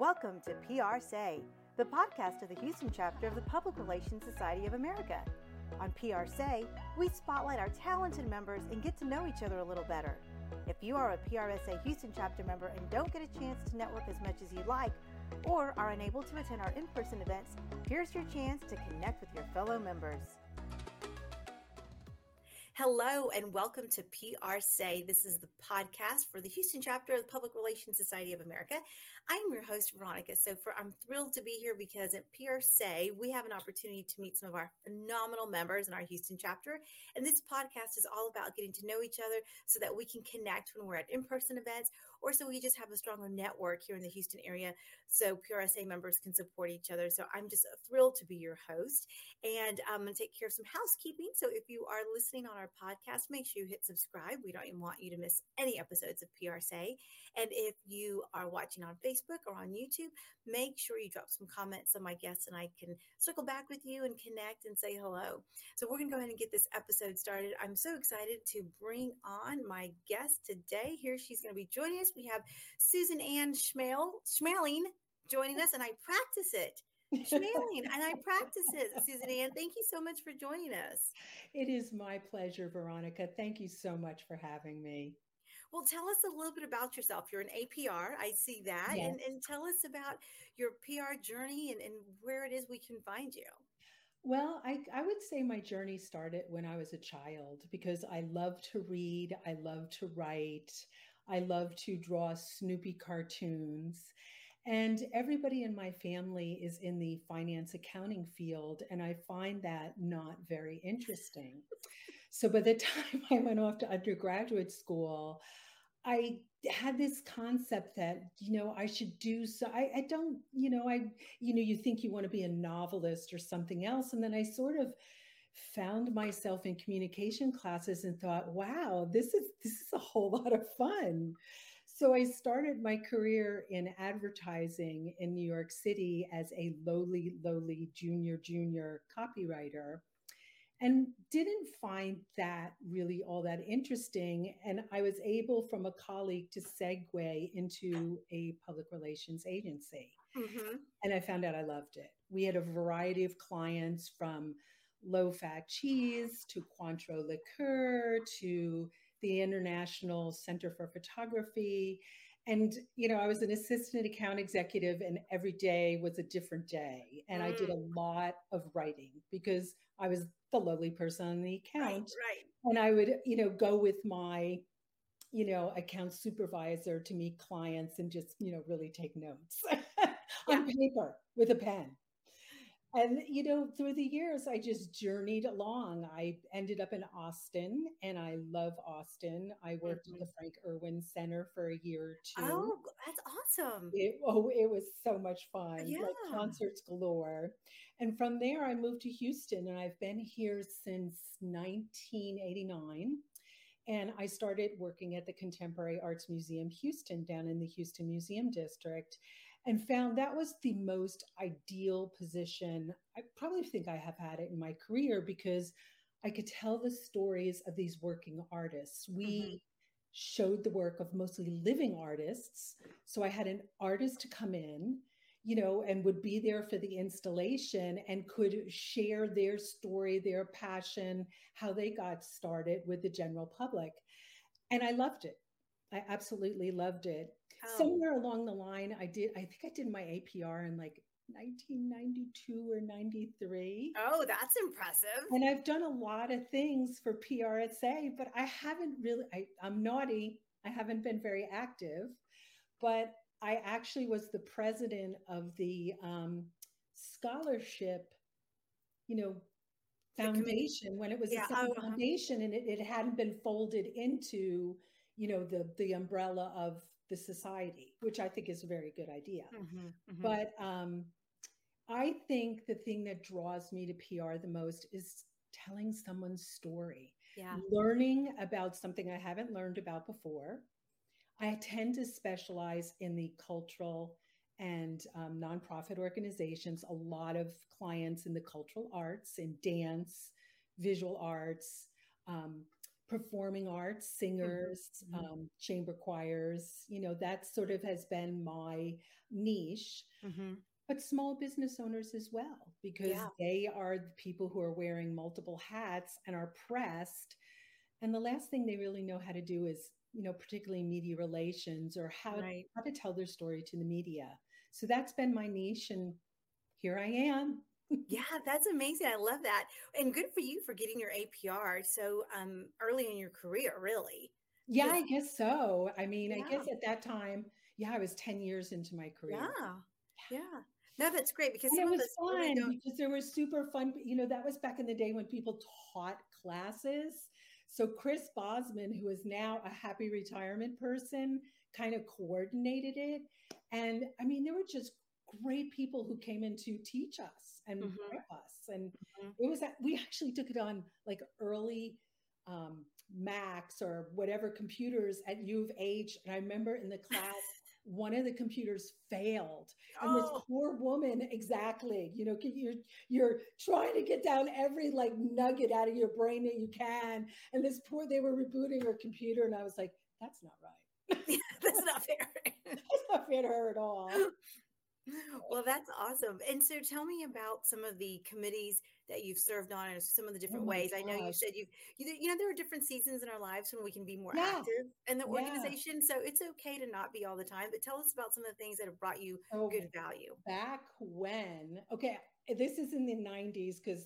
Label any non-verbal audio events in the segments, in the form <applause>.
Welcome to PR Say, the podcast of the Houston chapter of the Public Relations Society of America. On PR Say, we spotlight our talented members and get to know each other a little better. If you are a PRSA Houston chapter member and don't get a chance to network as much as you'd like, or are unable to attend our in person events, here's your chance to connect with your fellow members. Hello and welcome to PR Say. This is the podcast for the Houston chapter of the Public Relations Society of America. I'm your host, Veronica Sopher. I'm thrilled to be here because at PR Say, we have an opportunity to meet some of our phenomenal members in our Houston chapter. And this podcast is all about getting to know each other so that we can connect when we're at in person events or so we just have a stronger network here in the Houston area so PRSA members can support each other. So I'm just uh, thrilled to be your host. And I'm going to take care of some housekeeping. So if you are listening on our podcast, make sure you hit subscribe. We don't even want you to miss any episodes of PR Say. And if you are watching on Facebook or on YouTube, make sure you drop some comments so my guests and I can circle back with you and connect and say hello. So we're going to go ahead and get this episode started. I'm so excited to bring on my guest today. Here she's going to be joining us we have Susan Ann Schmale, Schmaeling joining us, and I practice it. Schmaeling, and I practice it. Susan Ann, thank you so much for joining us. It is my pleasure, Veronica. Thank you so much for having me. Well, tell us a little bit about yourself. You're an APR, I see that. Yes. And, and tell us about your PR journey and, and where it is we can find you. Well, I, I would say my journey started when I was a child because I love to read, I love to write, I love to draw Snoopy cartoons. And everybody in my family is in the finance accounting field, and I find that not very interesting. <laughs> so by the <laughs> time I went off to undergraduate school, I had this concept that, you know, I should do so. I, I don't, you know, I, you know, you think you want to be a novelist or something else. And then I sort of found myself in communication classes and thought, wow, this is this is a whole <laughs> lot of fun. So I started my career in advertising in New York City as a lowly, lowly junior, junior copywriter and didn't find that really all that interesting. And I was able from a colleague to segue into a public relations agency. Mm-hmm. And I found out I loved it. We had a variety of clients from low fat cheese to Cointreau liqueur to the International Center for Photography. And, you know, I was an assistant account executive, and every day was a different day. And mm. I did a mm. lot of writing because I was the lowly person on the account. Right, right. And I would, you know, go with my, you know, account supervisor to meet clients and just, you know, really take notes <laughs> on paper with a pen and you know through the years i just journeyed along. I ended up in austin and i love austin. I worked mm-hmm. at the frank erwin center for a year or two. Oh that's awesome. It, oh it was so much fun yeah. like concerts galore. And from there i moved to houston and i've been here since 1989 and I started working at the Contemporary Arts Museum Houston down in the Houston Museum District and found that was the most ideal position. I probably think I have had it in my career because I could tell the stories of these working artists. We mm-hmm. showed the work of mostly living artists. So I had an artist to come in, you know, and would be there for the installation and could share their story, their passion, how they got started with the general public. And I loved it. I absolutely loved it. Oh. Somewhere along the line, I did, I think I did my APR in like 1992 or 93. Oh, that's impressive. And I've done a lot of things for PRSA, but I haven't really, I, I'm naughty. I haven't been very active, but I actually was the president of the um, scholarship, you know, foundation when it was yeah. a oh, uh-huh. foundation and it, it hadn't been folded into you know the the umbrella of the society which i think is a very good idea. Mm-hmm, mm-hmm. but um i think the thing that draws me to pr the most is telling someone's story yeah. learning about something i haven't learned about before. I tend to specialize in the cultural and um, nonprofit organizations a lot of clients in the cultural arts in dance visual arts um, performing arts, singers, mm-hmm. um, chamber choirs. You know, that sort of has been my niche. Mm-hmm. But small business owners as well, because yeah. they are the people who are wearing multiple hats and are pressed. And the last thing they really know how to do is, you know, particularly media relations or how, right. how to tell their story to the media. So that's been my niche. And here I am yeah, that's amazing. I love that. And good for you for getting your APR so um, early in your career, really. Yeah, I guess so. I mean, yeah. I guess at that time, yeah, I was 10 years into my career. Yeah. Yeah. No, that's great because it was fun really because there was super fun. You know, that was back in the day when people taught classes. So Chris Bosman, who is now a happy retirement person, kind of coordinated it. And I mean, there were just great people who came in to teach us and mm-hmm. prep us. And mm-hmm. it was that we actually took it on like early um, Macs or whatever computers at U of H. And I remember in the <laughs> class, one of the computers failed and oh. this poor woman exactly you know you're you're trying to get down every like nugget out of your brain that you can and this poor they were rebooting her computer and i was like that's not right <laughs> that's not fair <laughs> that's not fair to her at all well, that's awesome. And so tell me about some of the committees that you've served on and some of the oh different oh ways. I know you said you've, you, you know, there are different seasons in our lives when we can be more yeah. active in the organization. Yeah. So it's okay to not be all the time, but tell us about some of the things that have brought you oh, good value. Back when, okay, this is in the 90s because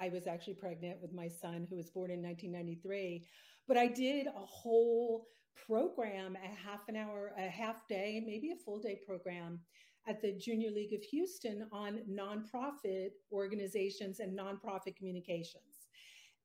I was actually pregnant with my son who was born in 1993. But I did a whole program, a half an hour, a half day, maybe a full day program at the Junior League of Houston on nonprofit organizations and nonprofit communications.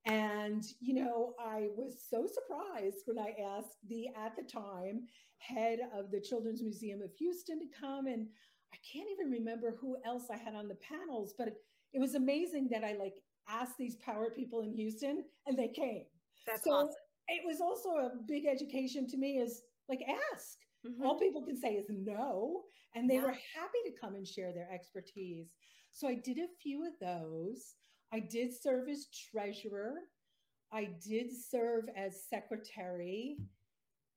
And, you know, I was so surprised when I asked the, at the time, head of the Children's Museum of Houston to come. And I can't even remember who else I had on the panels, but it, it was amazing that I like asked these power people in Houston and they came. That's so awesome. It was also a big education to me is like ask. Mm-hmm. All people can say is no. And they yeah. were happy to come and share their expertise. So I did a few of those. I did serve as treasurer. I did serve as secretary.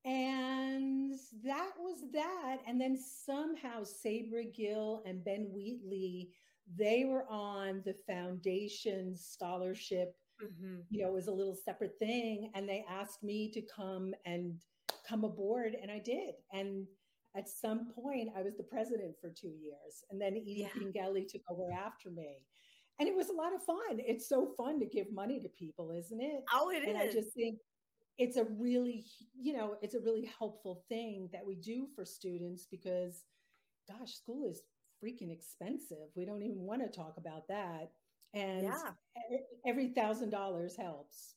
And that was that. And then somehow Sabra Gill and Ben Wheatley, they were on the foundation scholarship. Mm-hmm. You know, it was a little separate thing. And they asked me to come and come aboard, and I did. And at some point, I was the president for two years, and then Edie yeah. took over after me. And it was a lot of fun. It's so fun to give money to people, isn't it? Oh, it and is. I just think it's a really, you know, it's a really helpful thing that we do for students because, gosh, school is freaking expensive. We don't even want to talk about that. And yeah. every thousand dollars helps.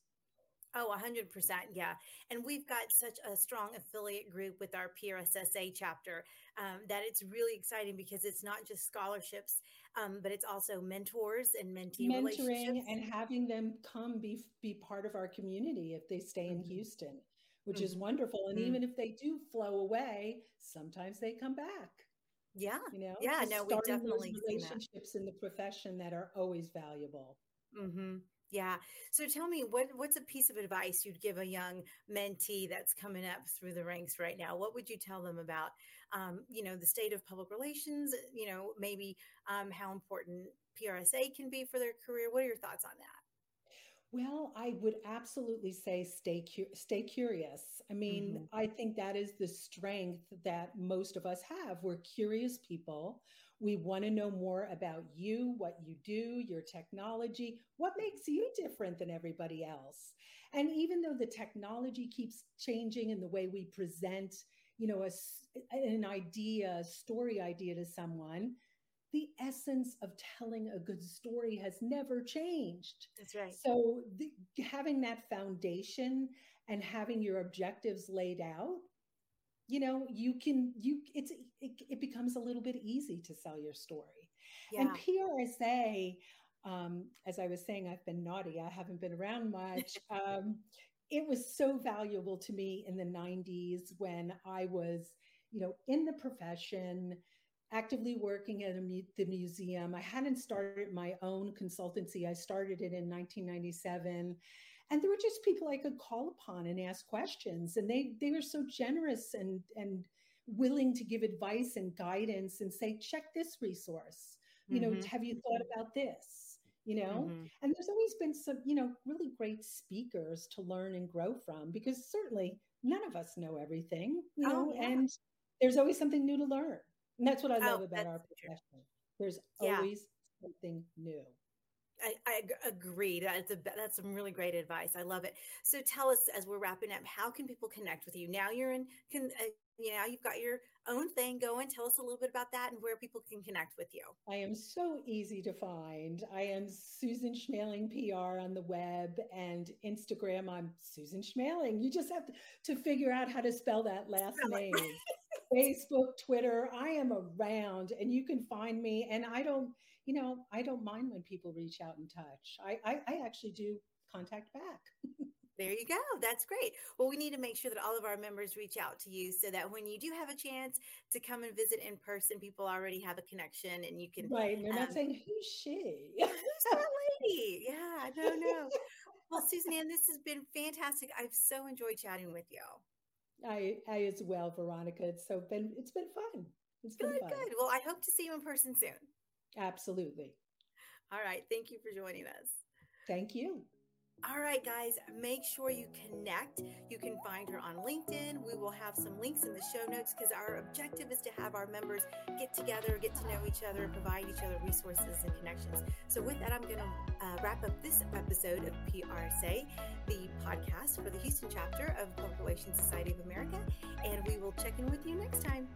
Oh, 100%. Yeah. And we've got such a strong affiliate group with our PRSSA chapter um, that it's really exciting because it's not just scholarships, um, but it's also mentors and mentee mentoring and having them come be, be part of our community if they stay in mm-hmm. Houston, which mm-hmm. is wonderful. And mm-hmm. even if they do flow away, sometimes they come back. Yeah. You know, yeah, no, we definitely relationships in the profession that are always valuable. Mm-hmm. Yeah. So tell me, what what's a piece of advice you'd give a young mentee that's coming up through the ranks right now? What would you tell them about, um, you know, the state of public relations? You know, maybe um, how important PRSA can be for their career. What are your thoughts on that? Well, I would absolutely say stay cu- stay curious. I mean, mm-hmm. I think that is the strength that most of us have. We're curious people. We want to know more about you, what you do, your technology, what makes you different than everybody else. And even though the technology keeps changing in the way we present, you know, a, an idea, a story idea to someone, the essence of telling a good story has never changed. That's right. So the, having that foundation and having your objectives laid out you know you can you it's it, it becomes a little bit easy to sell your story. Yeah. and prsa um, as i was saying i've been naughty i haven't been around much <laughs> um, it was so valuable to me in the 90s when i was you know in the profession actively working at mu- the museum. I hadn't started my own consultancy i started it in 1997 and there were just people I could call upon and ask questions. And they they were so generous and and willing to give advice and guidance and say, check this resource. You know, mm-hmm. have you thought about this? You know, mm-hmm. and there's always been some, you know, really great speakers to learn and grow from because certainly none of us know everything, you oh, know, yeah. and there's always something new to learn. And that's what I love oh, about our profession. True. There's yeah. always something new. I, I agreed. That's a that's some really great advice. I love it. So tell us as we're wrapping up, how can people connect with you now? You're in, can, uh, you know, you've got your own thing going. Tell us a little bit about that and where people can connect with you. I am so easy to find. I am Susan Schmaeling PR on the web and Instagram. I'm Susan Schmaeling. You just have to, to figure out how to spell that last name. Facebook, Twitter. I am around, and you can find me. And I don't you know, I don't mind when people reach out and touch. I, I, I actually do contact back. <laughs> There you go. That's great. Well, we need to make sure that all of our members reach out to you so that when you do have a chance to come and visit in person, people already have a connection and you can. Right. They're um, not saying, who's she? <laughs> who's that <laughs> lady? Yeah, I don't know. well, Suzanne, this has been fantastic. I've so enjoyed chatting with you. I, I as well, Veronica. It's so been, it's been fun. It's been good, fun. Good. Well, I hope to see you in person soon. Absolutely. All right. Thank you for joining us. Thank you. All right, guys, make sure you connect. You can find her on LinkedIn. We will have some links in the show notes because our objective is to have our members get together, get to know each other, provide each other resources and connections. So, with that, I'm going to uh, wrap up this episode of PR Say, the podcast for the Houston chapter of Public Relations Society of America, and we will check in with you next time.